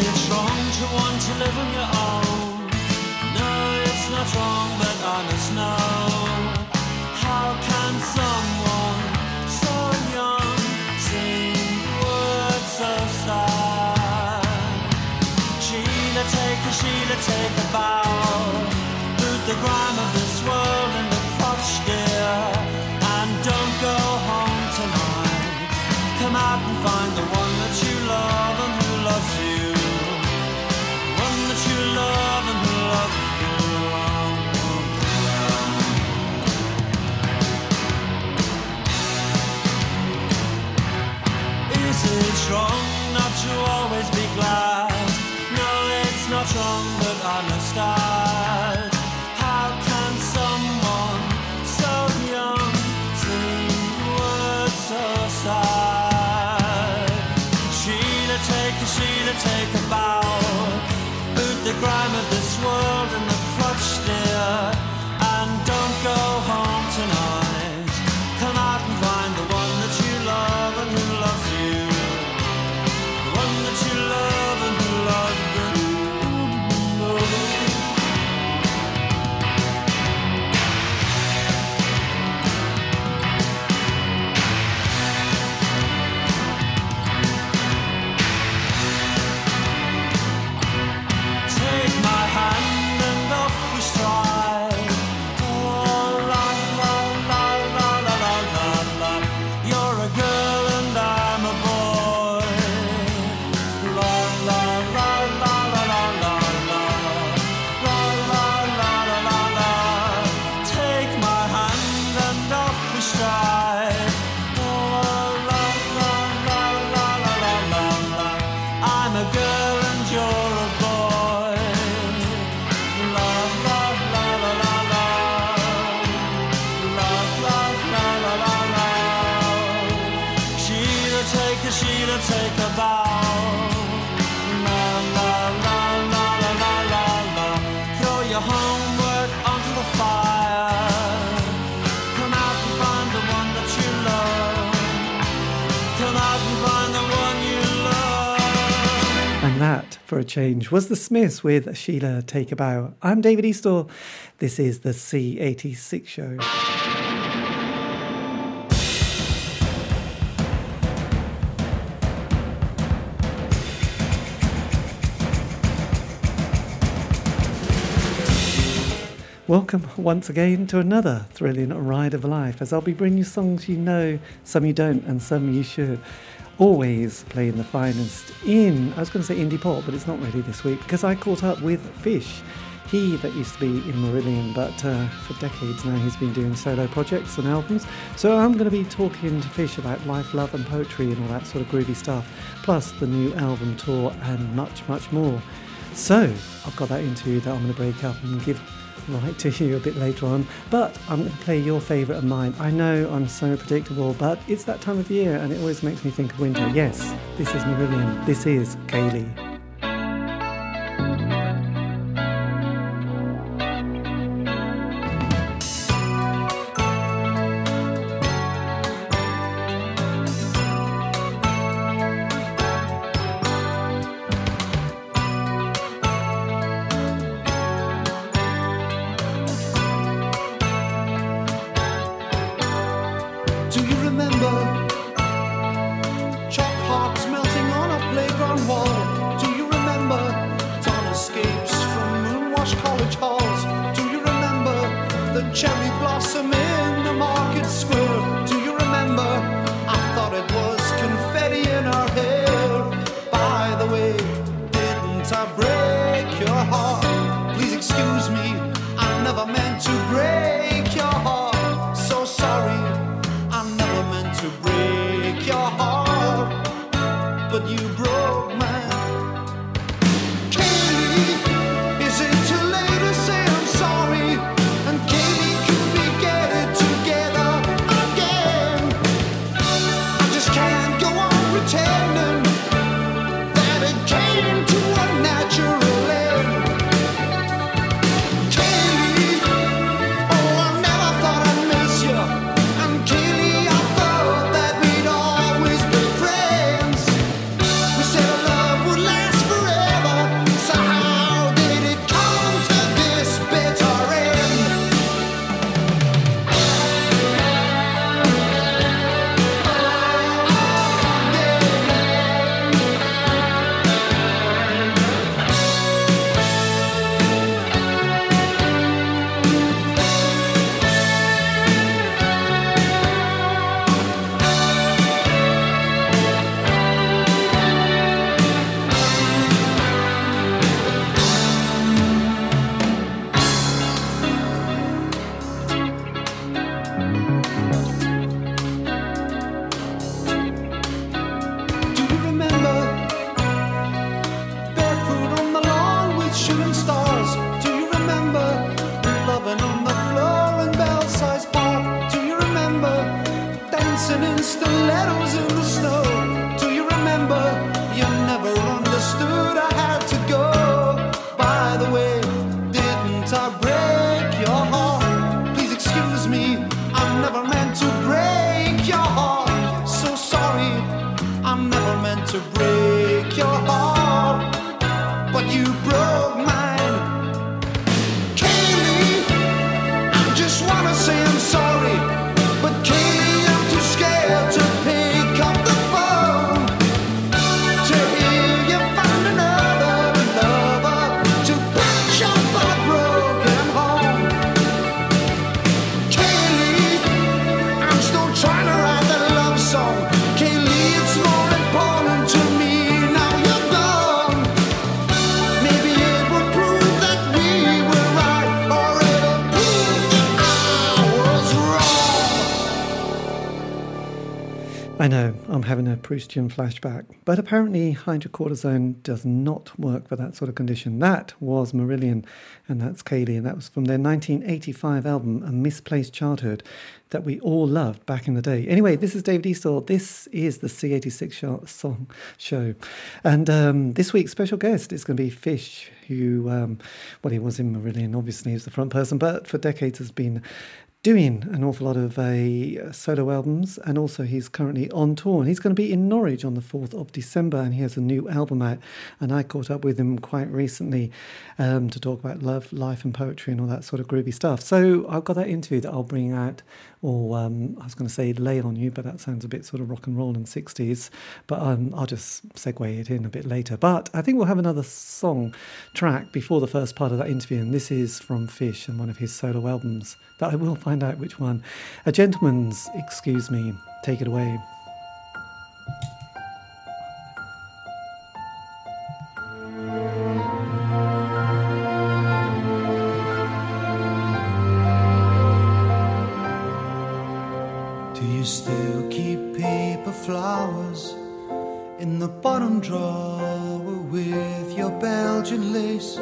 it wrong to want to live on your own? For a change, was the Smiths with Sheila Take a Bow. I'm David Eastaugh. This is the C86 show. Welcome once again to another thrilling ride of life as I'll be bringing you songs you know, some you don't, and some you should. Always playing the finest in, I was going to say indie pop, but it's not really this week because I caught up with Fish. He that used to be in Marillion, but uh, for decades now he's been doing solo projects and albums. So I'm going to be talking to Fish about life, love, and poetry and all that sort of groovy stuff, plus the new album tour and much, much more. So I've got that interview that I'm going to break up and give right to you a bit later on. But I'm going to play your favourite of mine. I know I'm so predictable, but it's that time of year and it always makes me think of winter. Yes, this is Marillion. This is Kayleigh. Hearts melting on a playground wall? Do you remember dawn escapes from moonwashed college halls? Do you remember the cherry blossom in the market square? Do you remember? I thought it was confetti in our hair. By the way, didn't I break your heart? Please excuse me, I never meant to break I know, I'm having a Proustian flashback, but apparently hydrocortisone does not work for that sort of condition. That was Marillion, and that's Kayleigh, and that was from their 1985 album, A Misplaced Childhood, that we all loved back in the day. Anyway, this is David Eastaugh. This is the C86 show, song show. And um, this week's special guest is going to be Fish, who, um, well, he was in Marillion, obviously, he's the front person, but for decades has been doing an awful lot of uh, solo albums and also he's currently on tour and he's going to be in Norwich on the 4th of December and he has a new album out and I caught up with him quite recently um, to talk about love, life and poetry and all that sort of groovy stuff. So I've got that interview that I'll bring out or um, I was going to say lay on you but that sounds a bit sort of rock and roll and 60s but um, I'll just segue it in a bit later. But I think we'll have another song track before the first part of that interview and this is from Fish and one of his solo albums that I will find out which one. A Gentleman's Excuse Me. Take it away. Still keep paper flowers in the bottom drawer with your Belgian lace?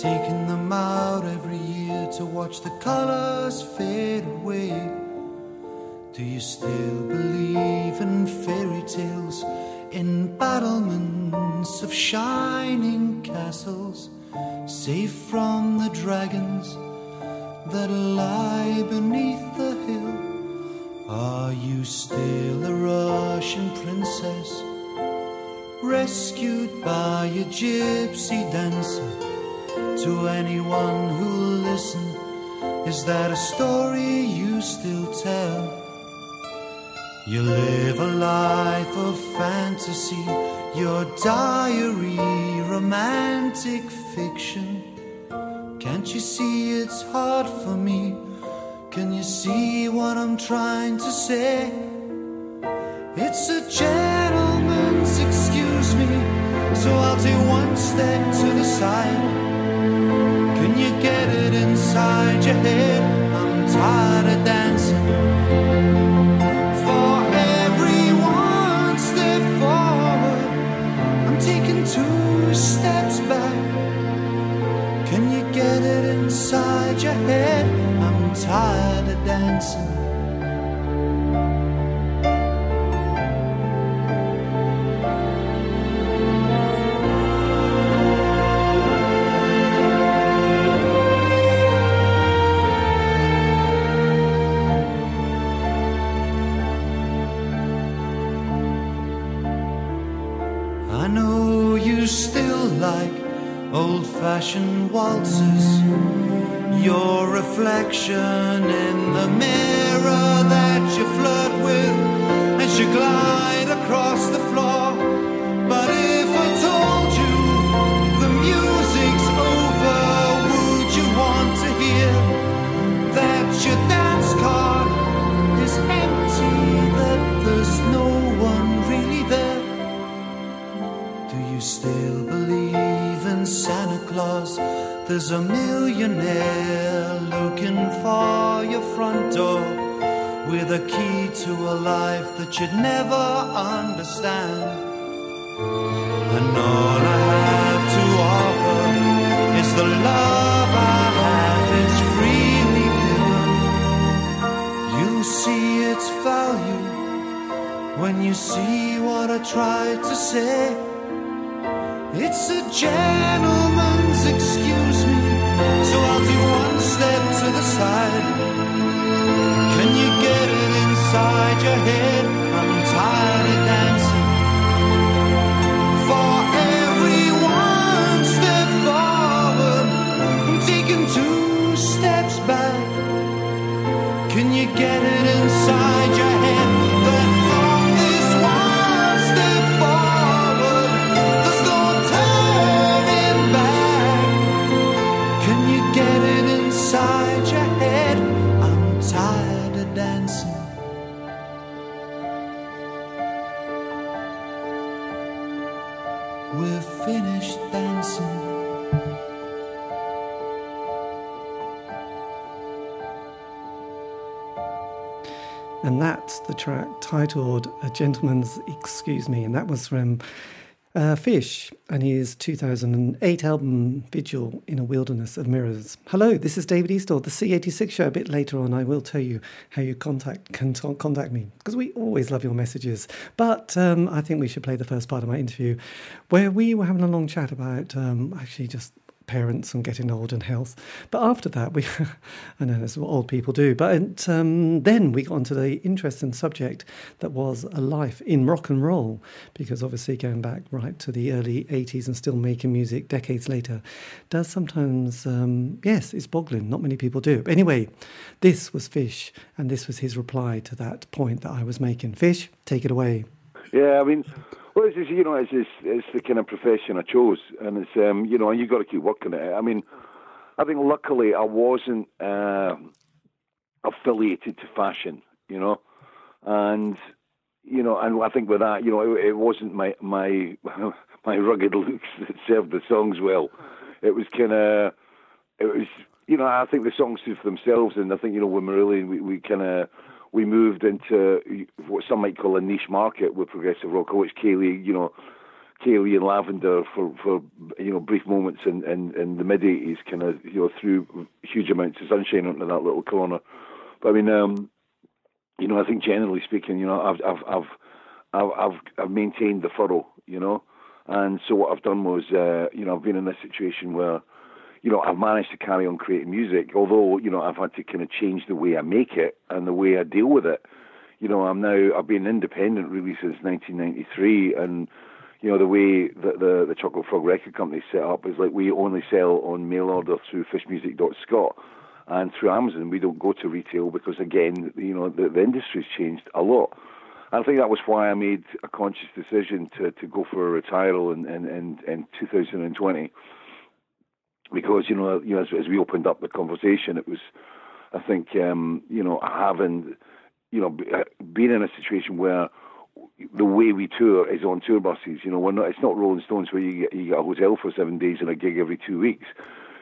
Taking them out every year to watch the colors fade away. Do you still believe in fairy tales, in battlements of shining castles, safe from the dragons that lie beneath the hill? Are you still a Russian princess, rescued by a gypsy dancer? To anyone who'll listen, is that a story you still tell? You live a life of fantasy, your diary, romantic fiction. Can't you see it's hard for me? Can you see what I'm trying to say? It's a gentleman's excuse me, so I'll take one step to the side. Can you get it inside your head? I'm tired of dancing. For every one step forward, I'm taking two steps back. Can you get it inside your head? Tired of dancing. I know you still like old fashioned waltzes. Reflection in the mirror that you flirt with as you glide across the floor. But if I told you the music's over, would you want to hear that your dance card is empty, that there's no one really there? Do you still believe in Santa Claus? There's a millionaire looking for your front door with a key to a life that you'd never understand. And all I have to offer is the love I have, it's freely given. You'll see its value when you see what I tried to say. It's a gentleman's excuse me, so I'll do step to the side. Can you get it inside your head? I'm tired of dancing. For every one step forward, I'm taking two steps back. Can you get it inside your the track titled A Gentleman's Excuse Me. And that was from uh, Fish and his 2008 album Vigil in a Wilderness of Mirrors. Hello, this is David Eastaugh, the C86 show. A bit later on, I will tell you how you contact can t- contact me because we always love your messages. But um, I think we should play the first part of my interview where we were having a long chat about um, actually just parents and getting old and health. But after that, we, I know that's what old people do. But um, then we got onto the interesting subject that was a life in rock and roll, because obviously going back right to the early 80s and still making music decades later does sometimes, um, yes, it's boggling. Not many people do. But anyway, this was Fish, and this was his reply to that point that I was making. Fish, take it away. Yeah, I mean, well, it's just, you know, it's, it's it's the kind of profession I chose, and it's um, you know, and you got to keep working at it. I mean, I think luckily I wasn't uh, affiliated to fashion, you know, and you know, and I think with that, you know, it, it wasn't my my my rugged looks that served the songs well. It was kind of, it was, you know, I think the songs stood for themselves, and I think you know, when Marillion, we, we kind of we moved into what some might call a niche market with progressive rock, which Kayleigh, you know, Kayleigh and Lavender for, for you know brief moments in, in, in the mid '80s, kind of you know threw huge amounts of sunshine onto that little corner. But I mean, um, you know, I think generally speaking, you know, I've I've I've I've, I've, I've maintained the furrow, you know, and so what I've done was, uh, you know, I've been in a situation where you know, I've managed to carry on creating music, although, you know, I've had to kind of change the way I make it and the way I deal with it. You know, I'm now, I've been independent really since 1993, and, you know, the way that the, the Chocolate Frog Record Company set up is like we only sell on mail order through fishmusic.scot and through Amazon. We don't go to retail because, again, you know, the, the industry's changed a lot. I think that was why I made a conscious decision to, to go for a retiral in, in, in, in 2020 because you know, you know, as, as we opened up the conversation, it was, I think, um, you know, having, you know, uh, being in a situation where the way we tour is on tour buses. You know, we're not. It's not Rolling Stones where you get you get a hotel for seven days and a gig every two weeks.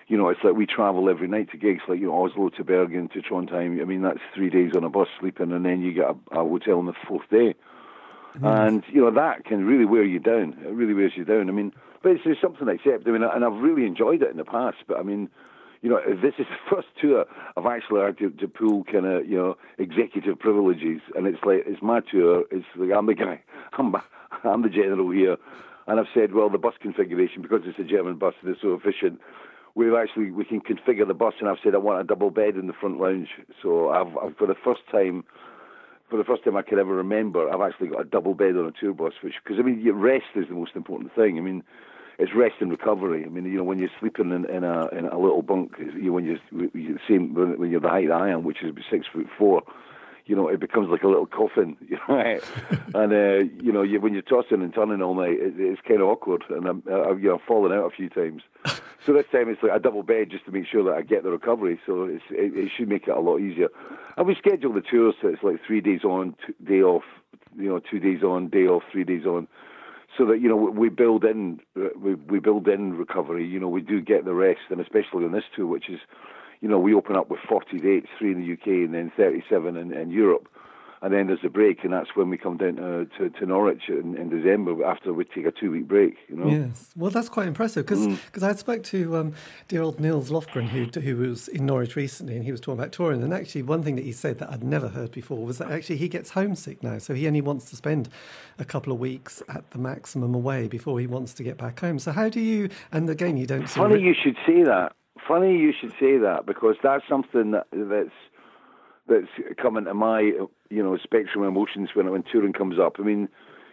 You know, it's like we travel every night to gigs, like you know, Oslo to Bergen to Trondheim. I mean, that's three days on a bus sleeping, and then you get a, a hotel on the fourth day. And you know that can really wear you down. It really wears you down. I mean, but it's, it's something I accept. I mean, and I've really enjoyed it in the past. But I mean, you know, this is the first tour I've actually had to, to pull kind of you know executive privileges, and it's like it's my tour. It's like I'm the guy. I'm I'm the general here, and I've said, well, the bus configuration because it's a German bus and it's so efficient. We've actually we can configure the bus, and I've said I want a double bed in the front lounge. So I've, I've for the first time for the first time I can ever remember, I've actually got a double bed on a tour bus, which because I mean, rest is the most important thing. I mean, it's rest and recovery. I mean, you know, when you're sleeping in, in a in a little bunk, you when you're, you same when you're the height I am, which is six foot four, you know, it becomes like a little coffin, you know, and uh, you know, you, when you're tossing and turning all night, it, it's kind of awkward, and I'm, I've you know, fallen out a few times. So this time it's like a double bed just to make sure that I get the recovery. So it's, it, it should make it a lot easier. And we schedule the tours so it's like three days on, two, day off, you know, two days on, day off, three days on, so that you know we build in uh, we we build in recovery. You know, we do get the rest, and especially on this tour, which is, you know, we open up with 40 dates, three in the UK and then 37 in, in Europe. And then there's a break, and that's when we come down to to, to Norwich in, in December after we take a two week break. You know. Yes, well, that's quite impressive because I spoke to um, dear old Nils Lofgren, who who was in Norwich recently, and he was talking about touring. And actually, one thing that he said that I'd never heard before was that actually he gets homesick now, so he only wants to spend a couple of weeks at the maximum away before he wants to get back home. So how do you? And again, you don't. Funny you should say that. Funny you should say that because that's something that, that's that's coming to my you know spectrum of emotions when when touring comes up. I mean,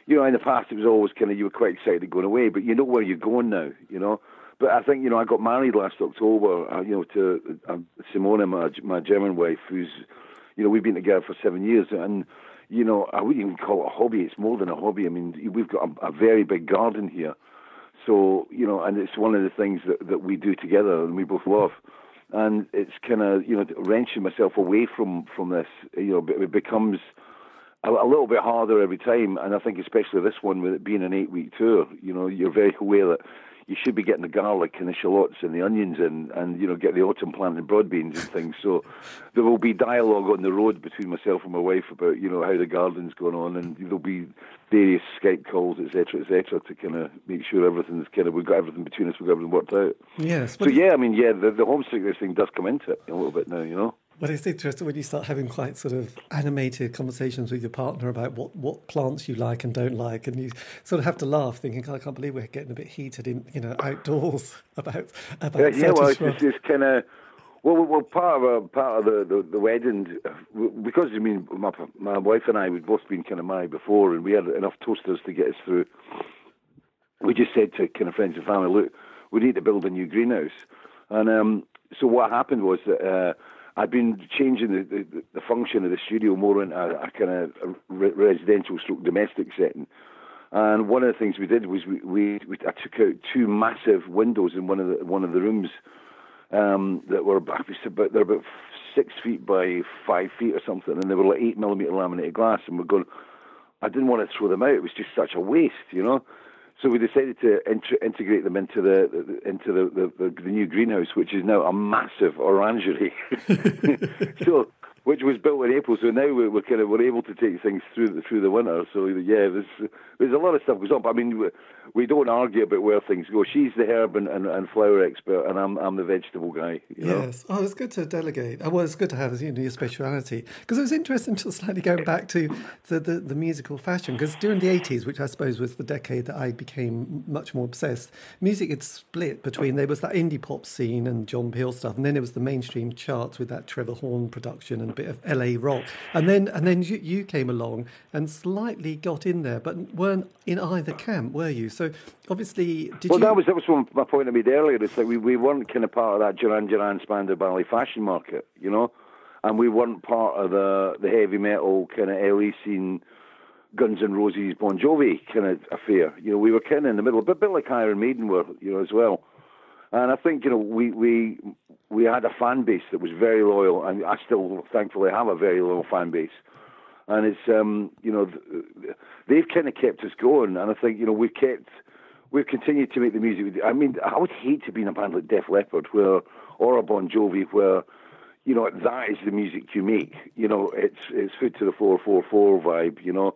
you know, in the past it was always kind of you were quite excited going away, but you know where you're going now, you know. But I think you know I got married last October, uh, you know, to uh, Simona, my my German wife, who's you know we've been together for seven years, and you know I wouldn't even call it a hobby. It's more than a hobby. I mean, we've got a, a very big garden here. So you know, and it's one of the things that, that we do together, and we both love. And it's kind of you know wrenching myself away from from this. You know, it becomes a, a little bit harder every time. And I think especially this one with it being an eight week tour, you know, you're very aware that you should be getting the garlic and the shallots and the onions and and you know get the autumn plant and broad beans and things. So there will be dialogue on the road between myself and my wife about you know how the garden's going on, and there'll be various Skype calls, etc., etc., to kind of make sure everything's kind of we've got everything between us, we've got everything worked out. yes, So yeah, I mean, yeah, the, the homesickness thing does come into it a little bit now, you know. But it's interesting when you start having quite sort of animated conversations with your partner about what, what plants you like and don't like, and you sort of have to laugh, thinking, "God, I can't believe we're getting a bit heated in you know outdoors about about Yeah, yeah well, it's just, it's kind of well, well, well, part of uh, part of the, the, the wedding because I mean my my wife and I we'd both been kind of married before, and we had enough toasters to get us through. We just said to kind of friends and family, look, we need to build a new greenhouse, and um, so what happened was that. Uh, I'd been changing the, the, the function of the studio more into a, a kind of re- residential stroke domestic setting. And one of the things we did was we, we, we I took out two massive windows in one of the one of the rooms um, that were about about- they're about six feet by five feet or something, and they were like eight millimeter laminated glass. And we're going, I didn't want to throw them out; it was just such a waste, you know. So we decided to int- integrate them into the, the into the, the, the, the new greenhouse, which is now a massive orangery. so, which was built in April. So now we're, we're kind of we're able to take things through the, through the winter. So yeah, there's there's a lot of stuff goes on. But I mean, we, we don't argue about where things go. She's the herb and, and, and flower expert, and I'm I'm the vegetable guy. You know? Yes. Oh, it's good to delegate. Oh, well, it's good to have you know, your speciality. Because it was interesting to slightly going back to the, the, the musical fashion. Because during the 80s, which I suppose was the decade that I became much more obsessed, music had split between there was that indie pop scene and John Peel stuff, and then there was the mainstream charts with that Trevor Horn production and a bit of LA rock. And then and then you, you came along and slightly got in there, but weren't in either camp, were you? So obviously, did Well, you? that was that was one, my point I made earlier. It's like we, we weren't kind of part of that Duran Duran Spandau Ballet fashion market, you know, and we weren't part of the the heavy metal kind of LA scene, Guns N' Roses, Bon Jovi kind of affair. You know, we were kind of in the middle, but a bit like Iron Maiden were, you know, as well. And I think you know we we we had a fan base that was very loyal, and I still thankfully have a very loyal fan base. And it's um you know they've kind of kept us going, and I think you know we've kept we've continued to make the music. I mean, I would hate to be in a band like Def Leppard, where or a Bon Jovi, where you know that is the music you make. You know, it's it's foot to the four four four vibe. You know,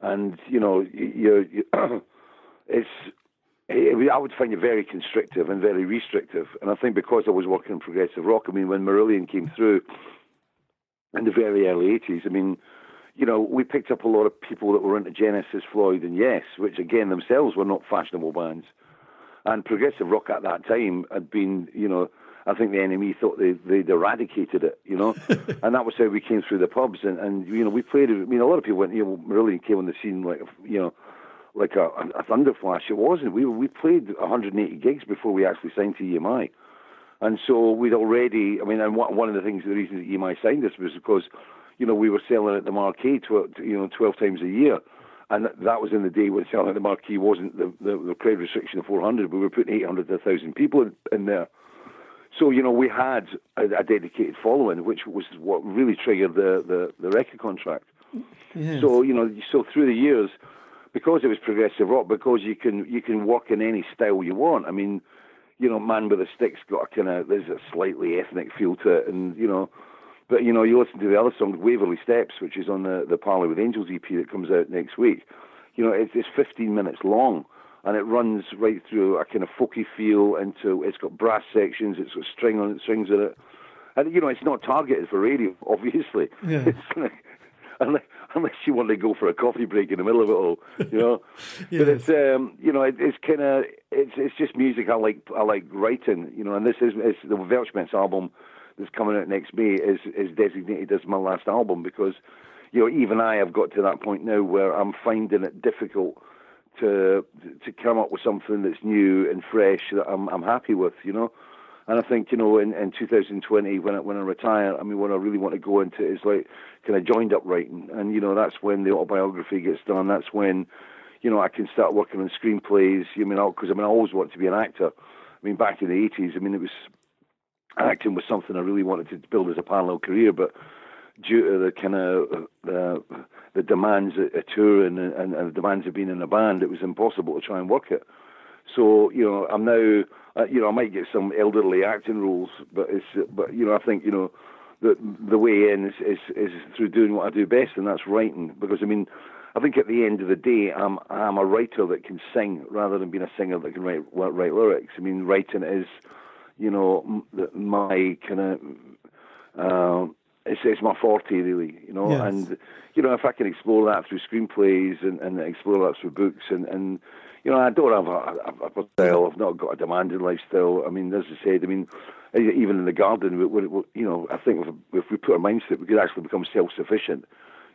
and you know you it's it, I would find it very constrictive and very restrictive. And I think because I was working in progressive rock, I mean, when Marillion came through in the very early 80s, I mean, you know, we picked up a lot of people that were into Genesis, Floyd, and Yes, which again themselves were not fashionable bands. And progressive rock at that time had been, you know, I think the enemy thought they, they'd eradicated it, you know, and that was how we came through the pubs. And, and you know, we played, I mean, a lot of people went, you know, Marillion came on the scene like, you know, like a, a thunder flash. It wasn't. We we played 180 gigs before we actually signed to EMI, and so we'd already. I mean, and one of the things, the reasons that EMI signed us was because, you know, we were selling at the Marquee, tw- you know, 12 times a year, and that was in the day when selling at the Marquee wasn't the the, the crowd restriction of 400. We were putting 800 to 1,000 people in, in there. So you know, we had a, a dedicated following, which was what really triggered the the, the record contract. Yes. So you know, so through the years, because it was progressive rock, because you can you can work in any style you want. I mean, you know, Man with a Stick's got a kind of there's a slightly ethnic feel to it, and you know, But you know, you listen to the other song, Waverley Steps, which is on the the Parley with Angels EP that comes out next week. You know, it's, it's 15 minutes long, and it runs right through a kind of folky feel into. It's got brass sections, it's got string on it, strings in it, and you know, it's not targeted for radio, obviously. Yeah. Unless, unless you want to go for a coffee break in the middle of it all, you know. But it's um, you know, it, it's kind of it's it's just music I like I like writing, you know. And this is it's the Weltschmerz album that's coming out next May is is designated as my last album because you know even I have got to that point now where I'm finding it difficult to to come up with something that's new and fresh that I'm I'm happy with, you know. And I think you know in, in 2020 when I, when I retire, I mean what I really want to go into is like kind of joined up writing, and you know that's when the autobiography gets done. That's when you know I can start working on screenplays. You mean because I mean I always wanted to be an actor. I mean back in the 80s, I mean it was acting was something I really wanted to build as a parallel career, but due to the kind of the the demands of a tour and, and, and the demands of being in a band, it was impossible to try and work it. So you know, I'm now uh, you know I might get some elderly acting roles, but it's but you know I think you know the the way in is, is is through doing what I do best, and that's writing. Because I mean, I think at the end of the day, I'm I'm a writer that can sing rather than being a singer that can write write lyrics. I mean, writing is you know my kind of uh, it's it's my forte really, you know, Yes. and you know if I can explore that through screenplays and, and explore that through books and and you know I don't have a, a, a style, I've not got a demanding lifestyle. I mean, as I said, I mean even in the garden, we, we, we- you know, I think if, if we put our minds to it, we could actually become self-sufficient,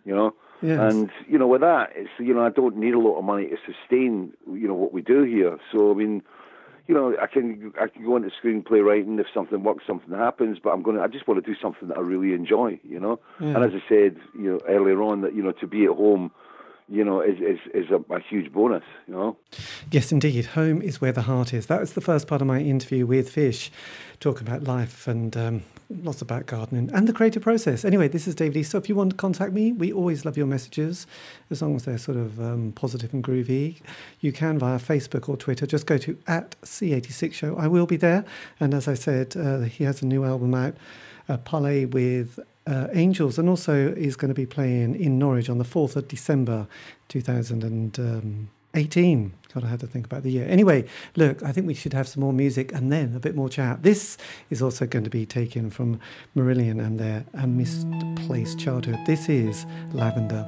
you know. Yes. And you know, with that, it's you know, I don't need a lot of money to sustain you know what we do here. So I mean, you know, I can I can go into screenplay writing if something works, something happens. But I'm going to I just want to do something that I really enjoy, you know. And as I said, you know, earlier on, that you know, to be at home, you know, is is is a, a huge bonus, you know. Yes, indeed. Home is where the heart is. That was the first part of my interview with Fish, talking about life and um, lots about gardening and the creative process. Anyway, this is David East. So if you want to contact me, we always love your messages, as long as they're sort of um, positive and groovy. You can via Facebook or Twitter. Just go to at C86 Show. I will be there. And as I said, uh, he has a new album out, uh, Parley with uh, Angels, and also is going to be playing in Norwich on the 4th of December 2018. God, I had to think about the year. Anyway, look, I think we should have some more music and then a bit more chat. This is also going to be taken from Marillion and their A Misplaced Childhood. This is Lavender.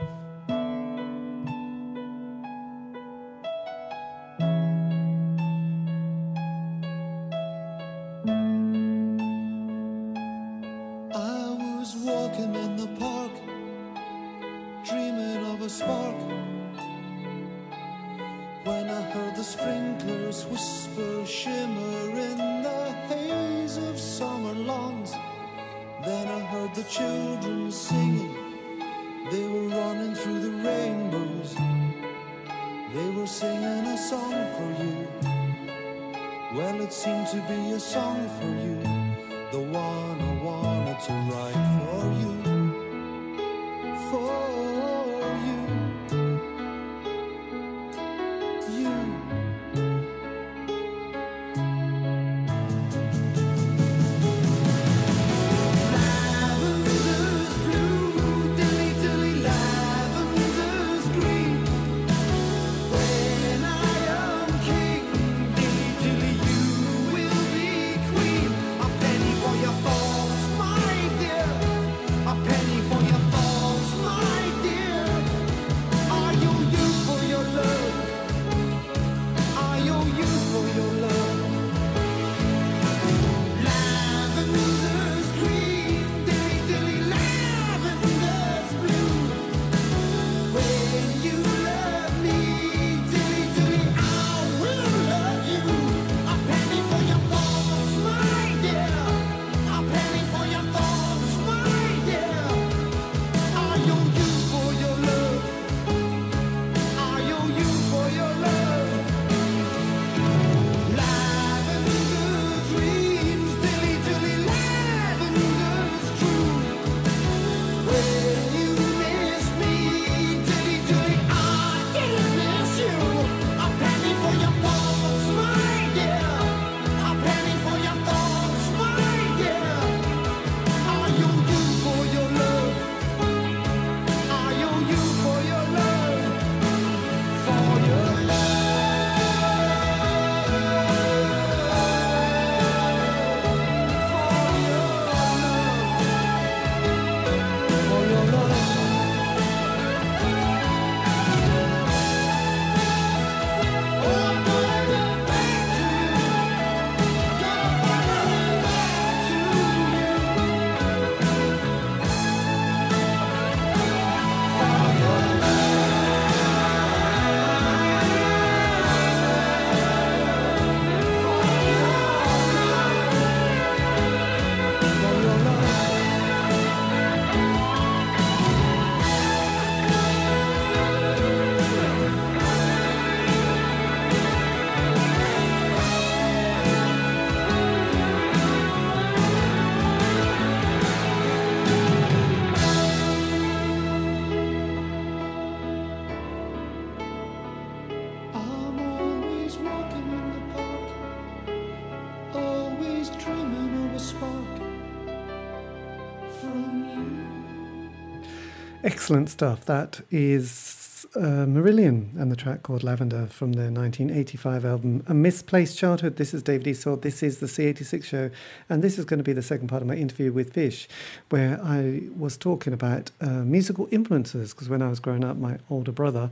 Excellent stuff. That is uh, Marillion and the track called Lavender from their 1985 album A Misplaced Childhood. This is David Eastaugh. This is the C86 show. And this is going to be the second part of my interview with Fish, where I was talking about uh, musical influences. Because when I was growing up, my older brother,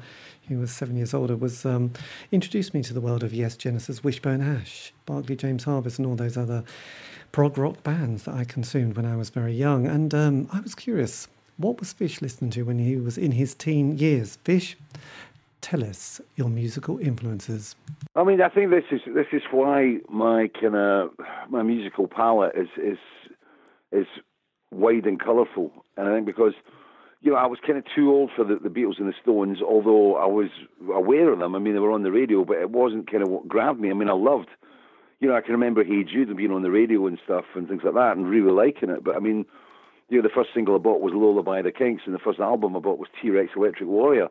who was seven years older, was um, introduced me to the world of Yes, Genesis, Wishbone Ash, Barclay James Harvest, and all those other prog rock bands that I consumed when I was very young. And um, I was curious what was Fish listening to when he was in his teen years? Fish, tell us your musical influences. I mean, I think this is this is why my kind of my musical palette is is is wide and colourful, and I think because you know I was kind of too old for the, the Beatles and the Stones, although I was aware of them. I mean, they were on the radio, but it wasn't kind of what grabbed me. I mean, I loved, you know, I can remember Hey Jude being on the radio and stuff and things like that, and really liking it. But I mean you know, the first single I bought was Lola by the Kinks, and the first album I bought was T Rex Electric Warrior.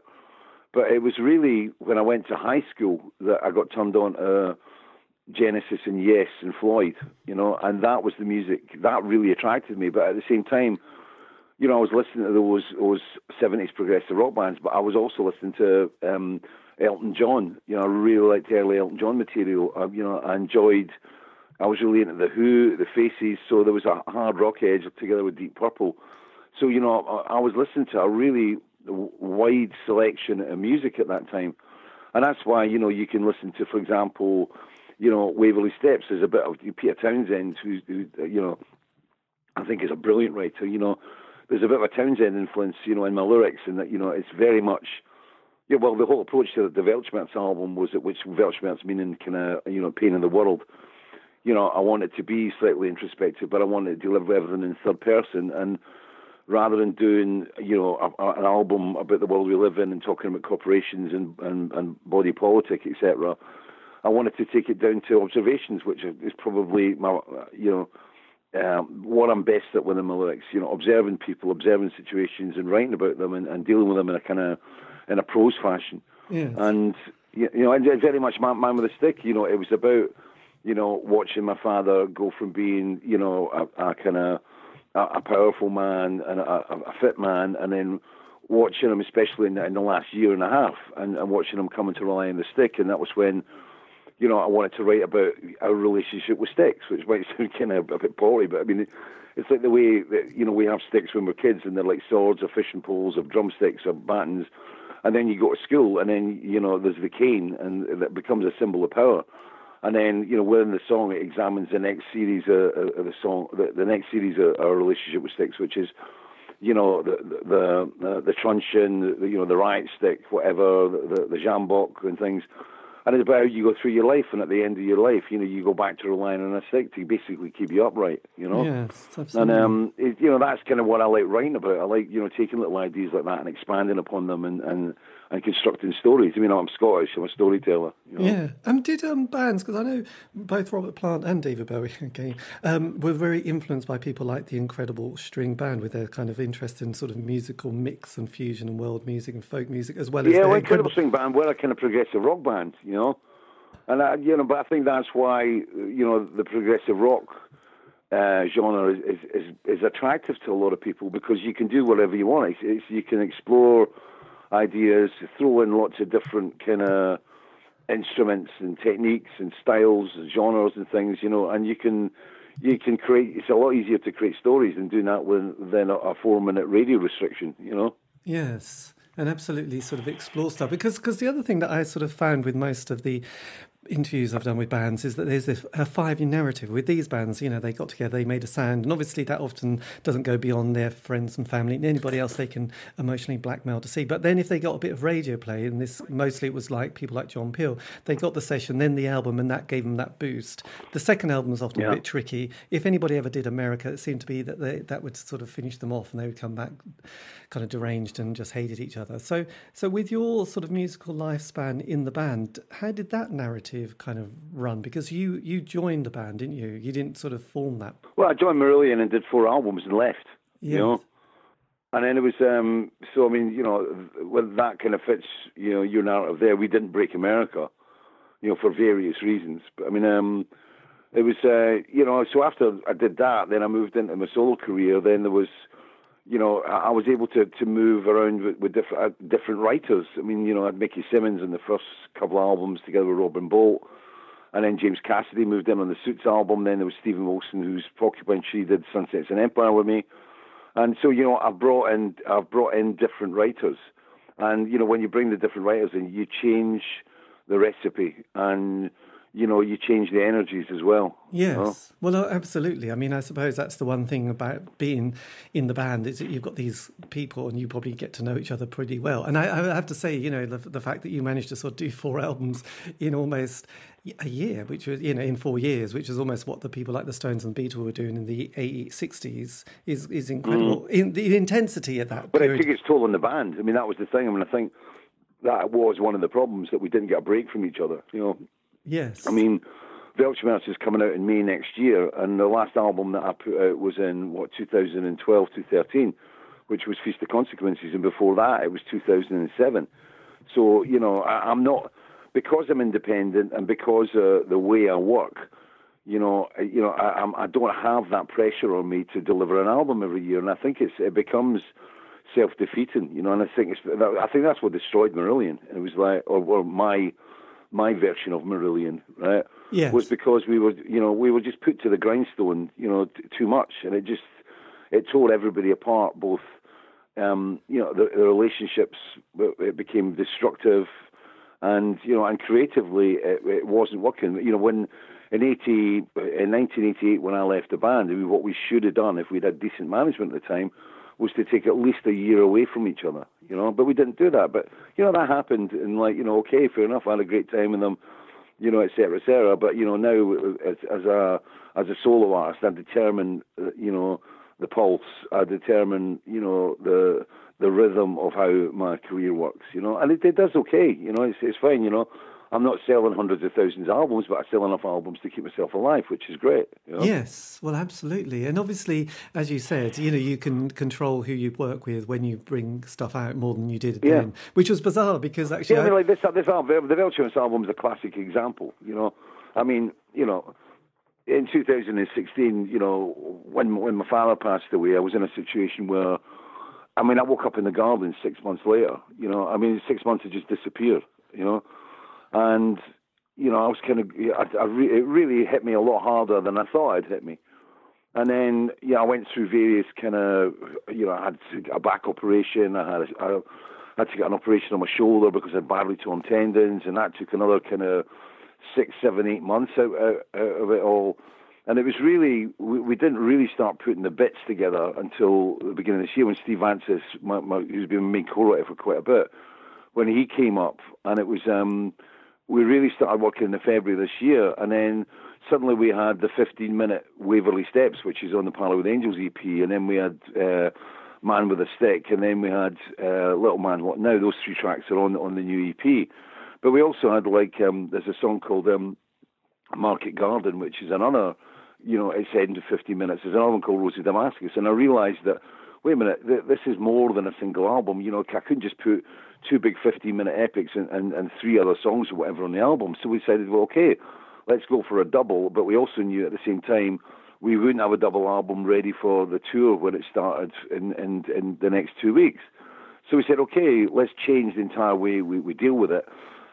But it was really when I went to high school that I got turned on to Genesis and Yes and Floyd, you know, and that was the music that really attracted me. But at the same time, you know, I was listening to those those seventies progressive rock bands, but I was also listening to um, Elton John. You know, I really liked early Elton John material. Uh, you know, I enjoyed I was really into the Who, the Faces, so there was a hard rock edge together with Deep Purple. So you know, I, I was listening to a really wide selection of music at that time, and that's why you know you can listen to, for example, you know, Waverley Steps. There's a bit of Peter Townshend, who, who you know, I think is a brilliant writer. You know, there's a bit of a Townshend influence, you know, in my lyrics, and that you know, it's very much. Yeah, well, the whole approach to the Weltschmerz album was that which Weltschmerz meaning kind of you know pain in the world you know, I want it to be slightly introspective, but I want to deliver everything in third person. And rather than doing, you know, a, a, an album about the world we live in and talking about corporations and, and, and body politic, etc., I wanted to take it down to observations, which is probably my, you know, um, what I'm best at within my lyrics. You know, observing people, observing situations, and writing about them, and, and dealing with them in a kind of in a prose fashion. Yes. And you know, and very much man, man with a stick. You know, it was about you know, watching my father go from being, you know, a, a kind of a, a, powerful man and a, a, fit man, and then watching him, especially in the, in the last year and a half, and, and, watching him coming to rely on the stick, and that was when, you know, I wanted to write about our relationship with sticks, which might sound kind of a bit poorly, but I mean, it's like the way that you know we have sticks when we're kids, and they're like swords or fishing poles or drumsticks or batons, and then you go to school, and then you know there's the cane, and that becomes a symbol of power and then you know within the song it examines the next series of, of the song, the, the next series of our relationship with sticks, which is you know the the the, uh, the truncheon, the, you know the right stick, whatever, the the sjambok and things. And it's about how you go through your life, and at the end of your life, you know, you go back to relying on a stick to basically keep you upright, you know. Yes, absolutely. And um, it, you know, that's kind of what I like writing about. I like, you know, taking little ideas like that and expanding upon them, and and and constructing stories. I mean, I'm Scottish, I'm a storyteller. You know? Yeah. And did um, bands, because I know both Robert Plant and David Bowie, again, um, were very influenced by people like the Incredible String Band with their kind of interest in sort of musical mix and fusion and world music and folk music, as well as. Yeah, well, Incredible String Band were a kind of progressive rock band, you know. And, I, you know, but I think that's why, you know, the progressive rock. Uh, genre is, is, is is attractive to a lot of people because you can do whatever you want. It's, it's, you can explore ideas, throw in lots of different kind of instruments and techniques and styles and genres and things, you know, and you can you can create. It's a lot easier to create stories than doing that with than a, a four minute radio restriction, you know. Yes and absolutely sort of explore stuff because because the other thing that I sort of found with most of the interviews I've done with bands is that there's a, a five year narrative. With these bands, you know, they got together, they made a sound, and obviously that often doesn't go beyond their friends and family and anybody else they can emotionally blackmail to see. But then if they got a bit of radio play, and this mostly it was like people like John Peel, they got the session, then the album, and that gave them that boost. The second album was often yeah. a bit tricky. If anybody ever did America, it seemed to be that they, that would sort of finish them off, and they would come back kind of deranged and just hated each other. So, so with your sort of musical lifespan in the band, how did that narrative kind of run? Because you you joined the band, didn't you? You didn't sort of form that. Well, I joined Marillion and did four albums and left. Yes. You know. And then it was um, so. I mean, you know, well, that kind of fits. You know, your narrative there. We didn't break America, you know, for various reasons. But I mean, um, it was, uh, you know, so after I did that, then I moved into my solo career. Then there was, you know, I I was able to, to move around with, with different uh, different writers. I mean, you know, I had Mickey Simmonds in the first couple of albums together with Robin Boult, and then James Cassidy moved in on the Suits album. Then there was Steven Wilson, who's Porcupine Tree, did Sunsets on Empire with me, and so you know, I've brought in I've brought in different writers, and you know, when you bring the different writers in, you change the recipe, and you know, you change the energies as well. you know? Yes. Well, absolutely. I mean, I suppose that's the one thing about being in the band is that you've got these people and you probably get to know each other pretty well. And I, I have to say, you know, the, the fact that you managed to sort of do four albums in almost a year, which was, you know, in four years, which is almost what the people like the Stones and Beatles were doing in the 80s, 60s, is, is incredible. In the intensity at that Mm. But period. took its toll on the band. I mean, that was the thing. I mean, I think that was one of the problems that we didn't get a break from each other. You know, yes. I mean, Weltschmerz is coming out in May next year, and the last album that I put out was in what 2012, 2013, which was Feast of Consequences, and before that it was 2007. So you know, I, I'm not because I'm independent and because uh, the way I work. You know, I- you know, I, I'm, I don't have that pressure on me to deliver an album every year, and I think it's it becomes self-defeating. You know, and I think it's I think that's what destroyed Marillion. It was like, or, or my my version of Marillion, right? Yes. Was because we were, you know, we were just put to the grindstone, you know, t- too much, and it just it tore everybody apart. Both, um, you know, the, the relationships it became destructive, and you know, and creatively it, it wasn't working. You know, when in eighty in nineteen eighty eight when I left the band, what we should have done if we'd had decent management at the time was to take at least a year away from each other, you know. But we didn't do that. But you know that happened, and like you know, okay, fair enough. I had a great time with them, you know, et cetera, et cetera. But you know, now as, as a as a solo artist, I determine, uh, you know, the pulse. I determine, you know, the the rhythm of how my career works, you know, and it, it does okay, you know, it's it's fine, you know. I'm not selling hundreds of thousands of albums, but I sell enough albums to keep myself alive, which is great. You know? Yes, well, absolutely, and obviously, as you said, you know, you can control who you work with when you bring stuff out more than you did Yeah. then, which was bizarre because actually, Yeah, I mean, like this, this album, the Weltschmerz album is a classic example. You know, I mean, you know, in 2016, you know, when when my father passed away, I was in a situation where, I mean, I woke up in the garden six months later. You know, I mean, six months had just disappeared. You know, and you know, I was kind of, I, I re- it really hit me a lot harder than I thought it'd hit me. And then, yeah, I went through various kind of, you know, I had a back operation. I had, a, I had to get an operation on my shoulder because I had badly torn tendons, and that took another kind of six, seven, eight months out, out, out of it all. And it was really, we, we didn't really start putting the bits together until the beginning of this year when Steve Vantsis, my, my, who's been my co-writer for quite a bit, when he came up, and it was, um, we really started working in February this year, and then suddenly we had the 15-minute Waverley Steps, which is on the Parlour Angels EP, and then we had uh, Man with a Stick, and then we had uh, Little Man What Now. Those three tracks are on on the new EP, but we also had like um, there's a song called um, Market Garden, which is another, you know, it's ended 50 minutes. There's another one called Rose of Damascus, and I realised that wait a minute, th- this is more than a single album. You know, I couldn't just put two big 15 minute epics and, and, and three other songs or whatever on the album. So we decided, well, okay, let's go for a double. But we also knew at the same time we wouldn't have a double album ready for the tour when it started in, in, in the next two weeks. So we said, okay, let's change the entire way we, we deal with it.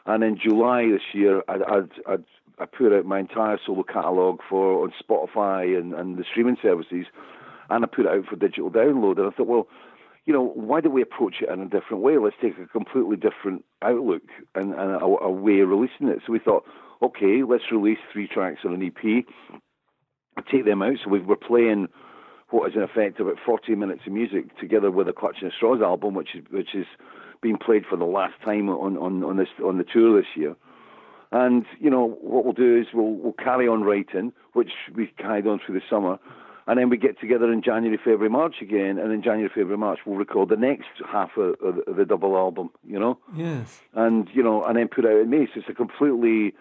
And in July this year, I'd, I'd, I put out my entire solo catalogue for on Spotify and, and the streaming services, and I put it out for digital download. And I thought, well, you know, why don't we approach it in a different way? Let's take a completely different outlook and, and a, a way of releasing it. So we thought, okay, let's release three tracks on an EP, take them out. So we we're playing what is in effect about 40 minutes of music together with a Clutching at Straws album, which is which is being played for the last time on, on, on this on the tour this year. And you know what we'll do is we'll we'll carry on writing, which we carried on through the summer, and then we get together in January, February, March again, and in January, February, March we'll record the next half of, of, the- double album. You know, yes, and you know, and then put out in May. So it's a completely,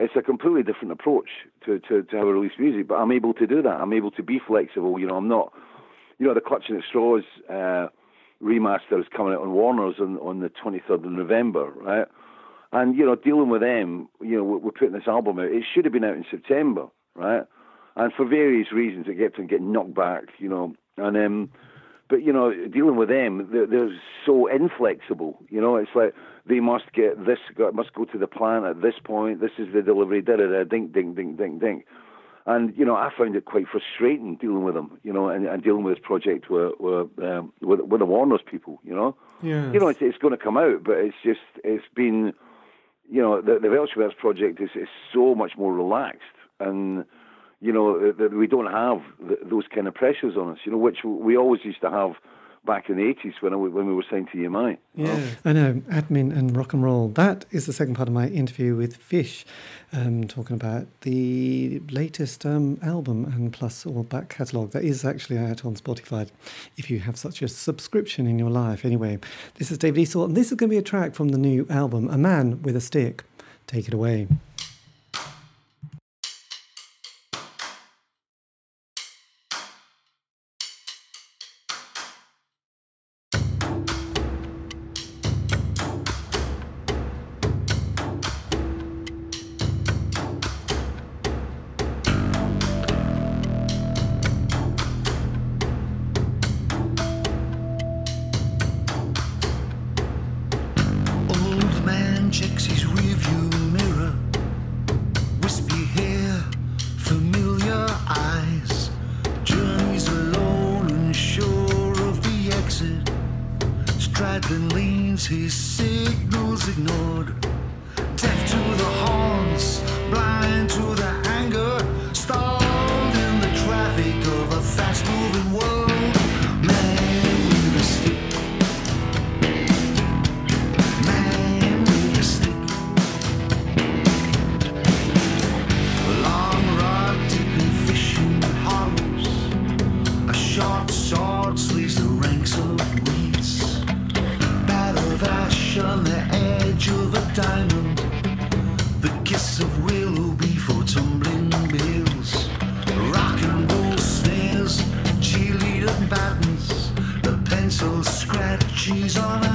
it's a completely different approach to, to, to how I release music. But I'm able to do that. I'm able to be flexible. You know, I'm not, you know, the Clutching at Straws uh, remaster is coming out on Warner's on, on the 23rd of November, right? And you know, dealing with them, you know, we're, we're putting this album out. It should have been out in September, right? And for various reasons, it kept on getting knocked back, you know. And um, But you know, dealing with them, they're, they're so inflexible. You know, it's like they must get this, must go to the plant at this point. This is the delivery. Da da da. Ding ding ding ding ding. And you know, I found it quite frustrating dealing with them. You know, and, and dealing with this project um, with with the Warner's people. You know, Yes. you know, it's, it's going to come out, but it's just it's been, you know, the the Weltschmerz project is is so much more relaxed, and you know that we don't have th those kind of pressures on us. You know, which we always used to have back in the eighties when I, w- when we were signed to EMI. Yeah, I know. Admin and rock and roll. That is the second part of my interview with Fish, um, talking about the latest um, album and plus all back catalogue that is actually out on Spotify if you have such a subscription in your life. Anyway, this is David Eastaugh, and this is going to be a track from the new album, A Man with a Stick. Take it away. Slays the ranks of weeds. Bat of ash on the edge of a diamond. The kiss of willow before tumbling bills. Rock and roll snares, cheerleader patterns. The pencil scratches on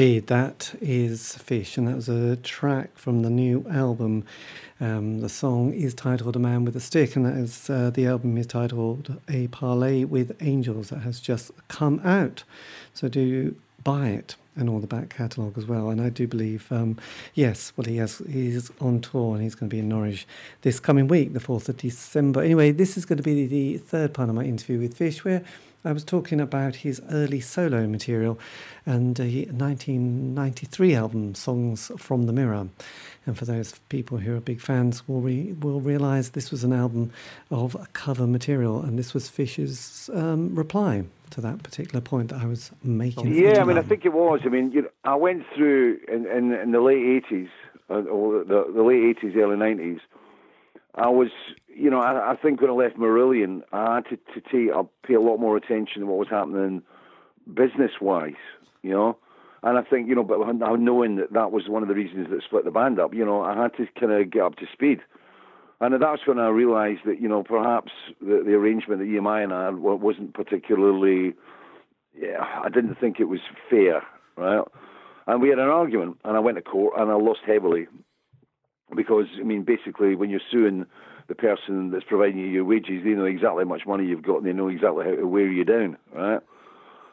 Indeed, that is Fish, and that was a track from the new album. Um, the song is titled "A Man with a Stick," and that is uh, the album is titled "A Parley with Angels." That has just come out, so do buy it and all the back catalogue as well. And I do believe, um, yes, well, he has he's on tour and he's going to be in Norwich this coming week, the fourth of December. Anyway, this is going to be the third part of my interview with Fish, where I was talking about his early solo material and the 1993 album, Songs from the Mirror. And for those people who are big fans, will re- will realise this was an album of cover material, and this was Fish's um, reply to that particular point that I was making. Yeah, I mean, I think it was. I mean, you know, I went through in, in, in the late eighties, uh, or the, the late eighties, early nineties. I was, you know, I, I think when I left Marillion, I had to, to take, I pay a lot more attention to what was happening business-wise, you know. And I think, you know, but now knowing that that was one of the reasons that split the band up, you know, I had to kind of get up to speed. And that's when I realised that, you know, perhaps the, the arrangement that EMI and I had wa- wasn't particularly, yeah, I didn't think it was fair, right? And we had an argument, and I went to court, and I lost heavily because, I mean, basically, when you're suing the person that's providing you your wages, they know exactly how much money you've got, and they know exactly how to wear you down, right?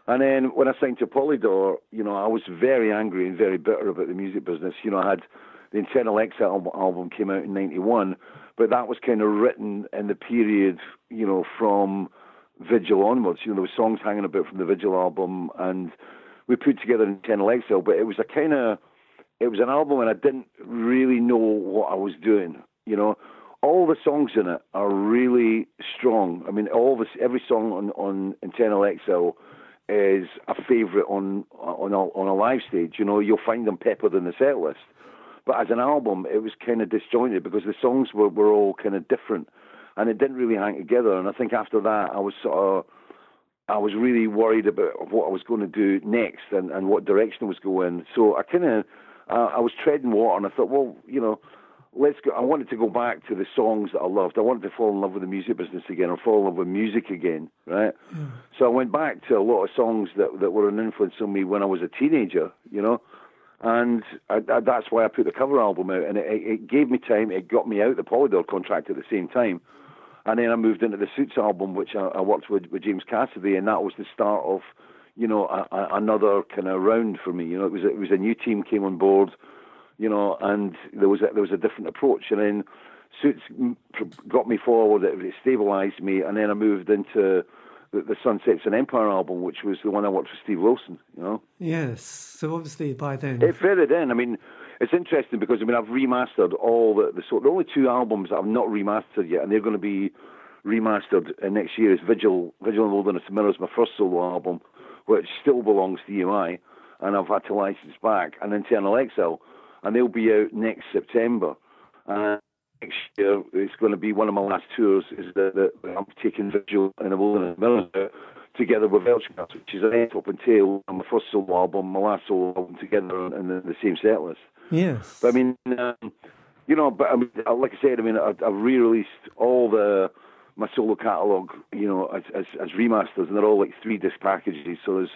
And then when I signed to Polydor, you know, I was very angry and very bitter about the music business. You know, I had the Internal album, album came out in '91, but that was kind of written in the period, you know, from Vigil onwards. You know, there were songs hanging about from the Vigil album, and we put together Internal Exile. But it was a kind of, it was an album, and I didn't really know what I was doing. You know, all the songs in it are really strong. I mean, all this, every song on on Internal Exile is a favourite on on a, on a live stage. You know, you'll find them peppered in the set list. But as an album, it was kind of disjointed because the songs were, were all kind of different, and it didn't really hang together. And I think after that, I was sort of, I was really worried about what I was going to do next and, and what direction I was going. So I kind of, uh, I was treading water, and I thought, well, you know, let's go. I wanted to go back to the songs that I loved. I wanted to fall in love with the music business again, or fall in love with music again, right? So I went back to a lot of songs that that were an influence on me when I was a teenager, you know, and I, I, that's why I put the cover album out, and it, it gave me time. It got me out the Polydor contract at the same time, and then I moved into the Suits album, which I, I worked with with James Cassidy, and that was the start of. you know, a, a, another kind of round for me. You know, it was it was a new team came on board, you know, and there was a, there was a different approach, and then Suits got me forward. It, it stabilised me, and then I moved into the, the Sunsets on Empire album, which was the one I worked for Steve Wilson. You know. Yes. So obviously by then. It fitted in. I mean, it's interesting because I mean I've remastered all the the sort. The only two albums I've not remastered yet, and they're going to be remastered uh, next year. Is Vigil, Vigil the Wilderness of Mirrors, my first solo album, which still belongs to EMI, and I've had to license back, and Internal Exile, and they'll be out next September. And next year it's going to be one of my last tours. Is that I'm taking Vigil in the Wilderness out together with Weltschmerz, which is a head top and tail on my first solo album, my last solo album together in the, the same set list. yes. But I mean, um, you know, but I mean, uh, like I said, I mean, I, I've re-released all the my solo catalog, you know, as, as as remasters, and they're all like three disc packages. So there's,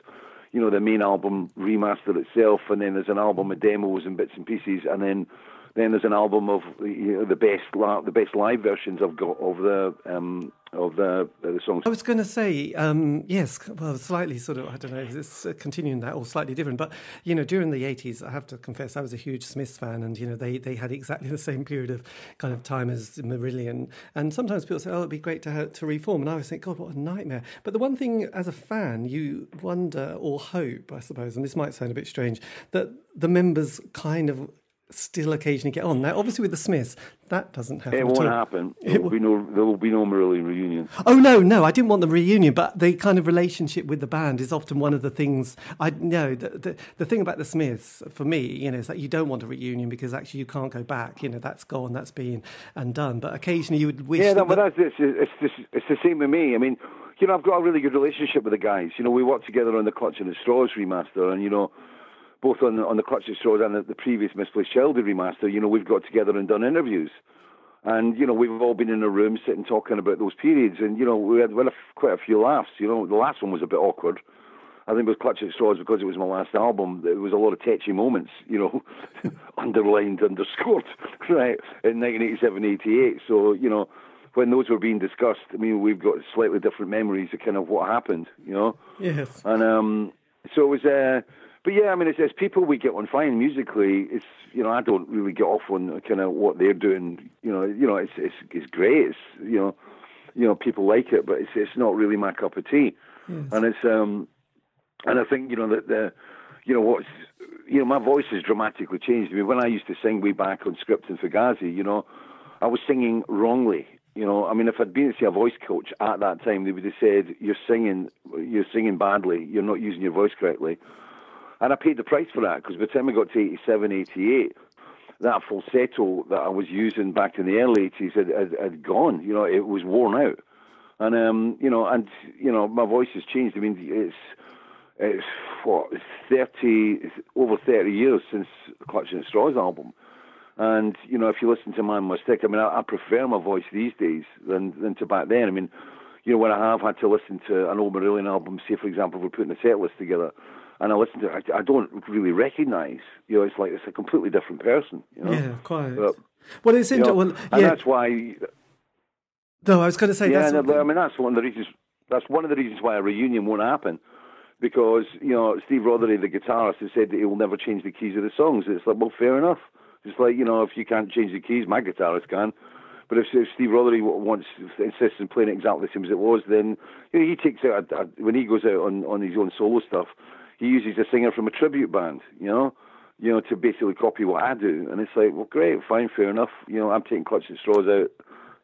you know, the main album remastered itself, and then there's an album of demos and bits and pieces, and then then there's an album of you know, the best the best live versions I've got of the um, of the the songs. I was going to say, um, yes, well, slightly sort of, I don't know, it's uh, continuing that or slightly different. But, you know, during the 80s, I have to confess, I was a huge Smiths fan. And, you know, they, they had exactly the same period of kind of time as Marillion. And sometimes people say, oh, it'd be great to, to reform. And I always think, God, what a nightmare. But the one thing as a fan, you wonder or hope, I suppose, and this might sound a bit strange, that the members kind of still occasionally get on. Now, obviously, with the Smiths, that doesn't happen. It won't happen. There will be no there will be no Marillion reunion. Oh no, no, I didn't want the reunion, but the kind of relationship with the band is often one of the things I know. The, the, the thing about the Smiths, for me, you know, is that you don't want a reunion because actually you can't go back. You know, that's gone, that's been and done. But occasionally you would wish. Yeah, that but that's it's, it's, it's, it's the same with me. I mean, you know, I've got a really good relationship with the guys. You know, we worked together on the Clutch and the Straws remaster, and you know, both on on the Clutch and Straws and the, the previous Misplaced Childhood remaster. You know, we've got together and done interviews, and you know, we've all been in a room sitting talking about those periods, and you know, we had, we had a, quite a few laughs. You know, the last one was a bit awkward. I think it was Clutch and Straws because it was my last album. There was a lot of touchy moments, you know, underlined, underscored, right, in 1987, 88. So, you know, when those were being discussed, I mean, we've got slightly different memories of kind of what happened, you know. yes, And um, so it was, uh, but yeah, I mean, it's, it's people we get on fine musically. It's you know, I don't really get off on kind of what they're doing. You know, you know, it's it's it's great. It's you know, you know, people like it, but it's it's not really my cup of tea. And it's um, and I think you know that the, you know what's, you know, my voice has dramatically changed. I mean, when I used to sing way back on Script and Fugazi, you know, I was singing wrongly. You know, I mean, if I'd been to see a voice coach at that time, they would have said, "You're singing, you're singing badly. You're not using your voice correctly." And I paid the price for that because by the time I got to 87, 88, that falsetto that I was using back in the early 80s had, had, had gone. You know, it was worn out. And, um, you know, and, you know, my voice has changed. I mean, it's, it's what, 30, it's over 30 years since the Clutch and Straws album. And, you know, if you listen to Man Must I mean, I, I prefer my voice these days than, than to back then. I mean, you know, when I have had to listen to an old Marillion album, say, for example, if we're putting a set list together, and I listen to it, I, I don't really recognise, you know, it's like it's a completely different person, you know. yeah, quite. But, well, it's interesting. Well, and yeah. that's why No, I was going to say yeah, that's. no, I mean that's one of the reasons. That's one of the reasons why a reunion won't happen, because you know Steve Rothery, the guitarist, has said that he will never change the keys of the songs. It's like, well, fair enough. It's like you know, if you can't change the keys, my guitarist can. But if, if Steve Rothery wants insists on playing it exactly the same as it was, then you know he takes out a, a, when he goes out on on his own solo stuff, he uses a singer from a tribute band. You know. You know, to basically copy what I do, and it's like, well, great, fine, fair enough. You know, I'm taking clutch and straws out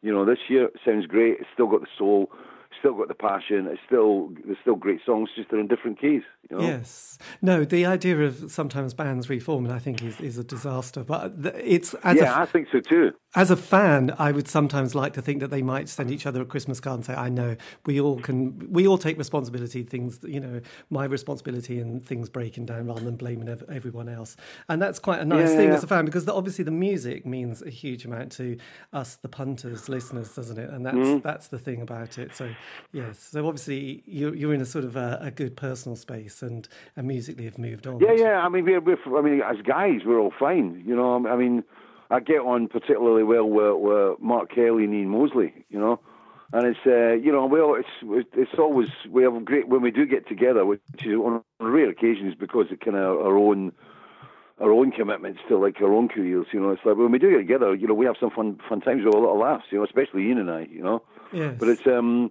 you know, this year sounds great. It's still got the soul, still got the passion. It's still there's still great songs, just they're in different keys. You know? Yes. No, the idea of sometimes bands reforming, I think, is, is a disaster. But it's as yeah, a I think so too. as a fan, I would sometimes like to think that they might send each other a Christmas card and say, "I know we all can, we all take responsibility. Things, you know, my responsibility and things breaking down rather than blaming ev- everyone else." And that's quite a nice Yeah, thing yeah. as a fan because the, obviously the music means a huge amount to us, the punters, listeners, doesn't it? And that's Mm-hmm. that's the thing about it. So yes, so obviously you're you're in a sort of a, a good personal space and and musically have moved on. Yeah, yeah. I mean, we're, we're I mean, as guys, we're all fine. You know, I mean, I get on particularly well with, with Mark Kelly and Ian Mosley. You know, and it's uh, you know well it's it's always we have great when we do get together, which is on rare occasions because it kind of our own our own commitments to like our own careers. You know, it's like when we do get together, you know, we have some fun fun times with a lot of laughs. You know, especially Ian and I. You know, Yes. but it's um.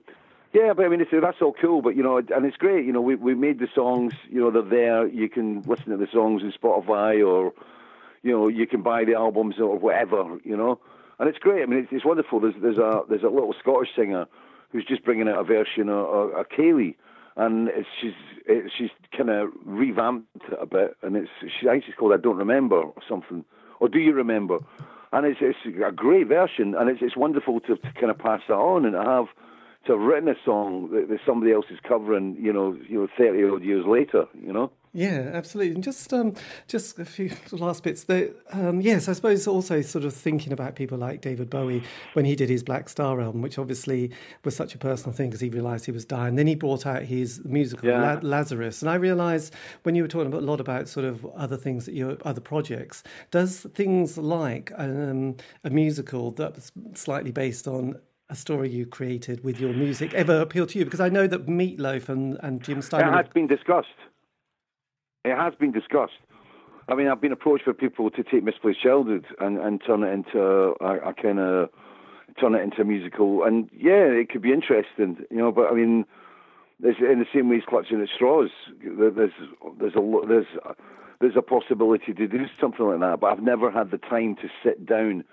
Yeah, but I mean, that's all cool. But you know, and it's great. You know, we we made the songs. You know, they're there. You can listen to the songs in Spotify, or you know, you can buy the albums or whatever. You know, and it's great. I mean, it's, it's wonderful. There's there's a there's a little Scottish singer who's just bringing out a version of, of, of Kayleigh, and it's, she's it, she's kind of revamped it a bit, and it's she, I think she's called I don't remember or something, or do you remember? And it's it's a great version, and it's it's wonderful to, to kind of pass that on and have to have written a song that, that somebody else is covering, you know, you know, thirty odd years later, you know. Yeah, absolutely. And just um, just a few last bits. The, um, yes, I suppose also sort of thinking about people like David Bowie when he did his Blackstar album, which obviously was such a personal thing because he realised he was dying. Then he brought out his musical Yeah. La- Lazarus, and I realised when you were talking about, a lot about sort of other things that your other projects, does things like um, a musical that's slightly based on a story you created with your music ever appeal to you? Because I know that Meatloaf and, and Jim It Steinman. has been discussed. It has been discussed. I mean, I've been approached for people to take Misplaced Childhood and, and turn it into a, a kind of turn it into a musical, and yeah, it could be interesting, you know. But I mean, there's in the same way as clutching at straws. There's there's a there's there's a possibility to do something like that, but I've never had the time to sit down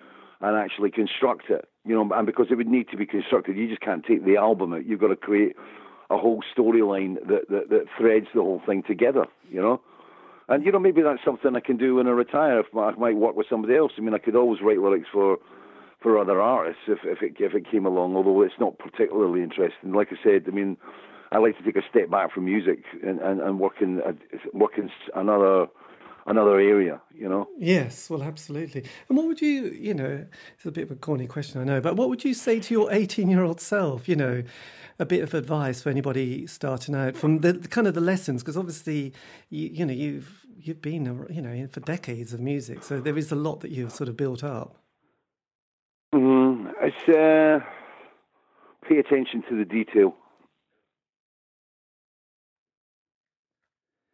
and actually construct it. You know, and because it would need to be constructed, you just can't take the album out. You've got to create a whole storyline that, that that threads the whole thing together. You know. And you know, maybe that's something I can do when I retire. If I might work with somebody else. I mean, I could always write lyrics for for other artists if if it if it came along. Although it's not particularly interesting. Like I said, I mean, I like to take a step back from music and and, and work in a, work in another another area. You know. Yes, well, absolutely. And what would you, you know, it's a bit of a corny question, I know, but what would you say to your 18 year old self, you know, a bit of advice for anybody starting out from the kind of the lessons? Because obviously, you, you know, you've, you've been, you know, for decades of music, so there is a lot that you've sort of built up. Mm, it's uh, pay attention to the detail.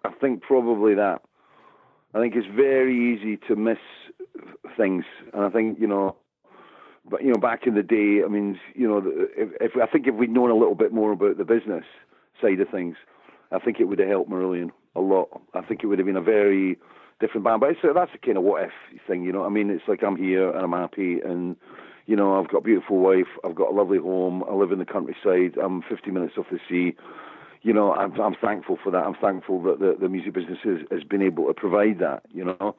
I think probably that. I think it's very easy to miss things, and I think you know, but you know, back in the day, I mean, you know, if, if I think if we'd known a little bit more about the business side of things, I think it would have helped Marillion a lot. I think it would have been a very different band. But it's, that's the kind of what if thing, you know. I mean, it's like I'm here and I'm happy, and you know, I've got a beautiful wife, I've got a lovely home, I live in the countryside, I'm 50 minutes off the sea. You know, I'm, I'm thankful for that. I'm thankful that the, the music business has, has been able to provide that. You know,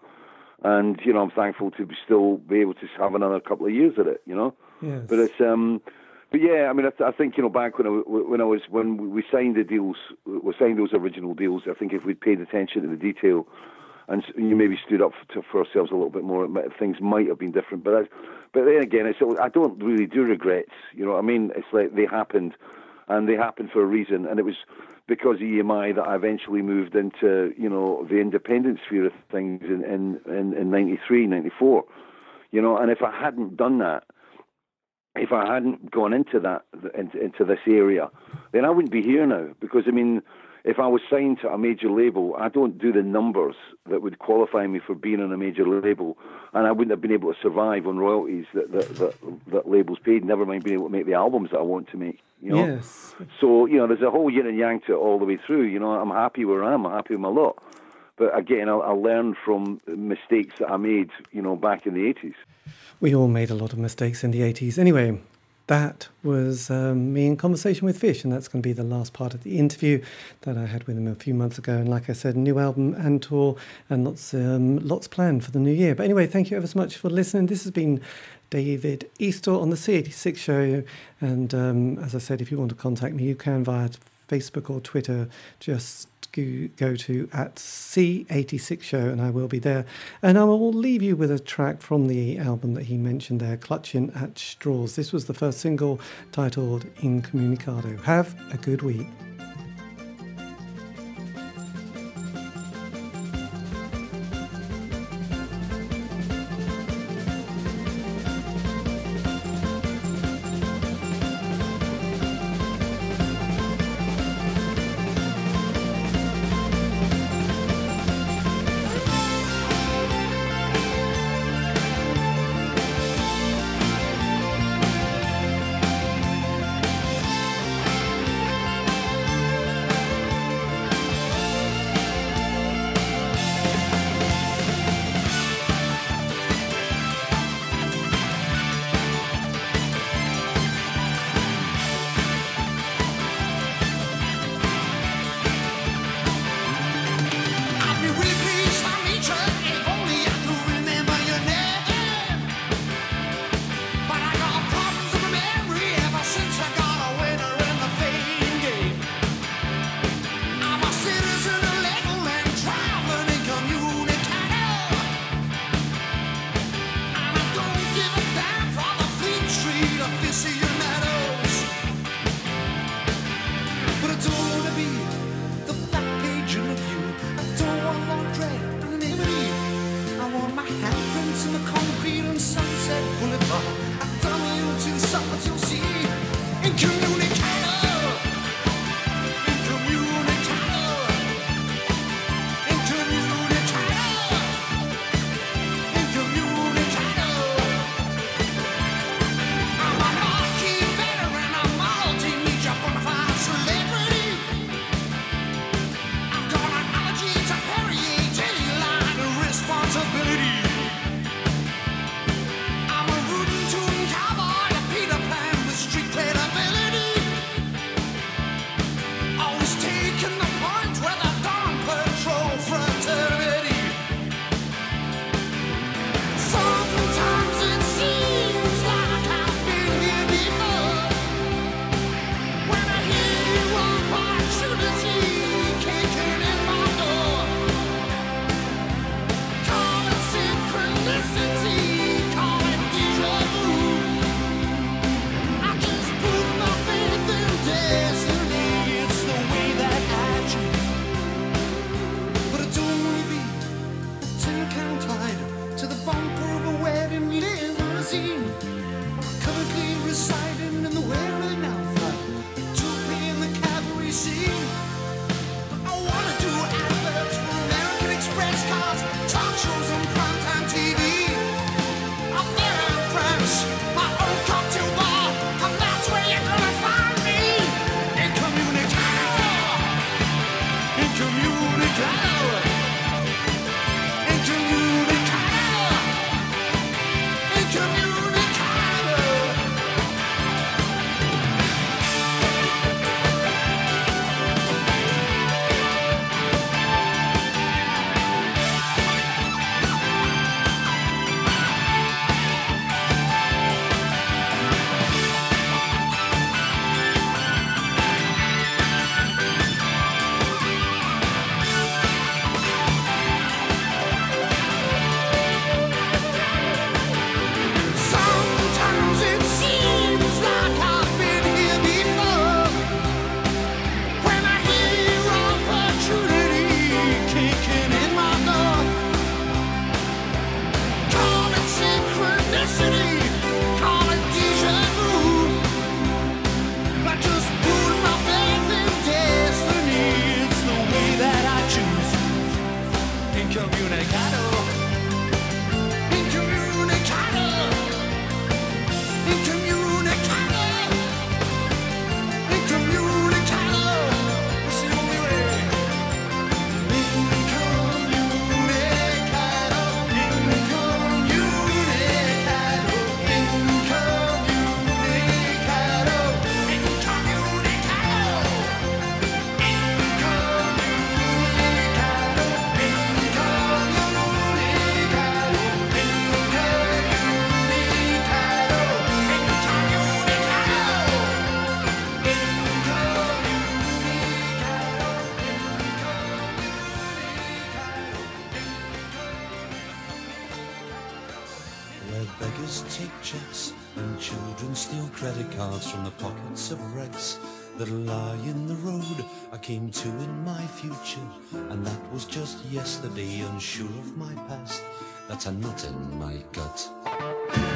and you know, I'm thankful to be still be able to have another couple of years at it. You know. Yes. But it's um, but yeah, I mean, I, th- I think you know back when I when I was when we signed the deals, we signed those original deals. I think if we'd paid attention to the detail, and you maybe stood up for, for ourselves a little bit more, might, things might have been different. But I, but then again, it's I don't really do regrets. You know, what I mean, it's like they happened, and they happened for a reason, and it was because of EMI that I eventually moved into you know the independent sphere of things in in in, in 93, 94. You know, and if I hadn't done that if I hadn't gone into that into, into this area, then I wouldn't be here now. Because I mean, if I was signed to a major label, I don't do the numbers that would qualify me for being on a major label, and I wouldn't have been able to survive on royalties that that that, that labels paid. Never mind being able to make the albums that I want to make. You know. Yes. So you know, there's a whole yin and yang to it all the way through. You know, I'm happy where I am. I'm happy with my lot. But again, I, I learned from mistakes that I made. You know, back in the 80s. We all made a lot of mistakes in the 80s. Anyway, that was um, me in conversation with Fish, and that's going to be the last part of the interview that I had with him a few months ago. And like I said, new album and tour, and lots, um, lots planned for the new year. But anyway, thank you ever so much for listening. This has been David Eastaugh on the C86 show. And um, as I said, if you want to contact me, you can via Facebook or Twitter. Just go, go to at C86 show and I will be there. And I will leave you with a track from the album that he mentioned there, Clutching at Straws. This was the first single titled Incommunicado. Have a good week. where beggars take checks and children steal credit cards from the pockets of wrecks that lie in the road. I came to in my future and that was just yesterday unsure of my past. That's a nut in my gut.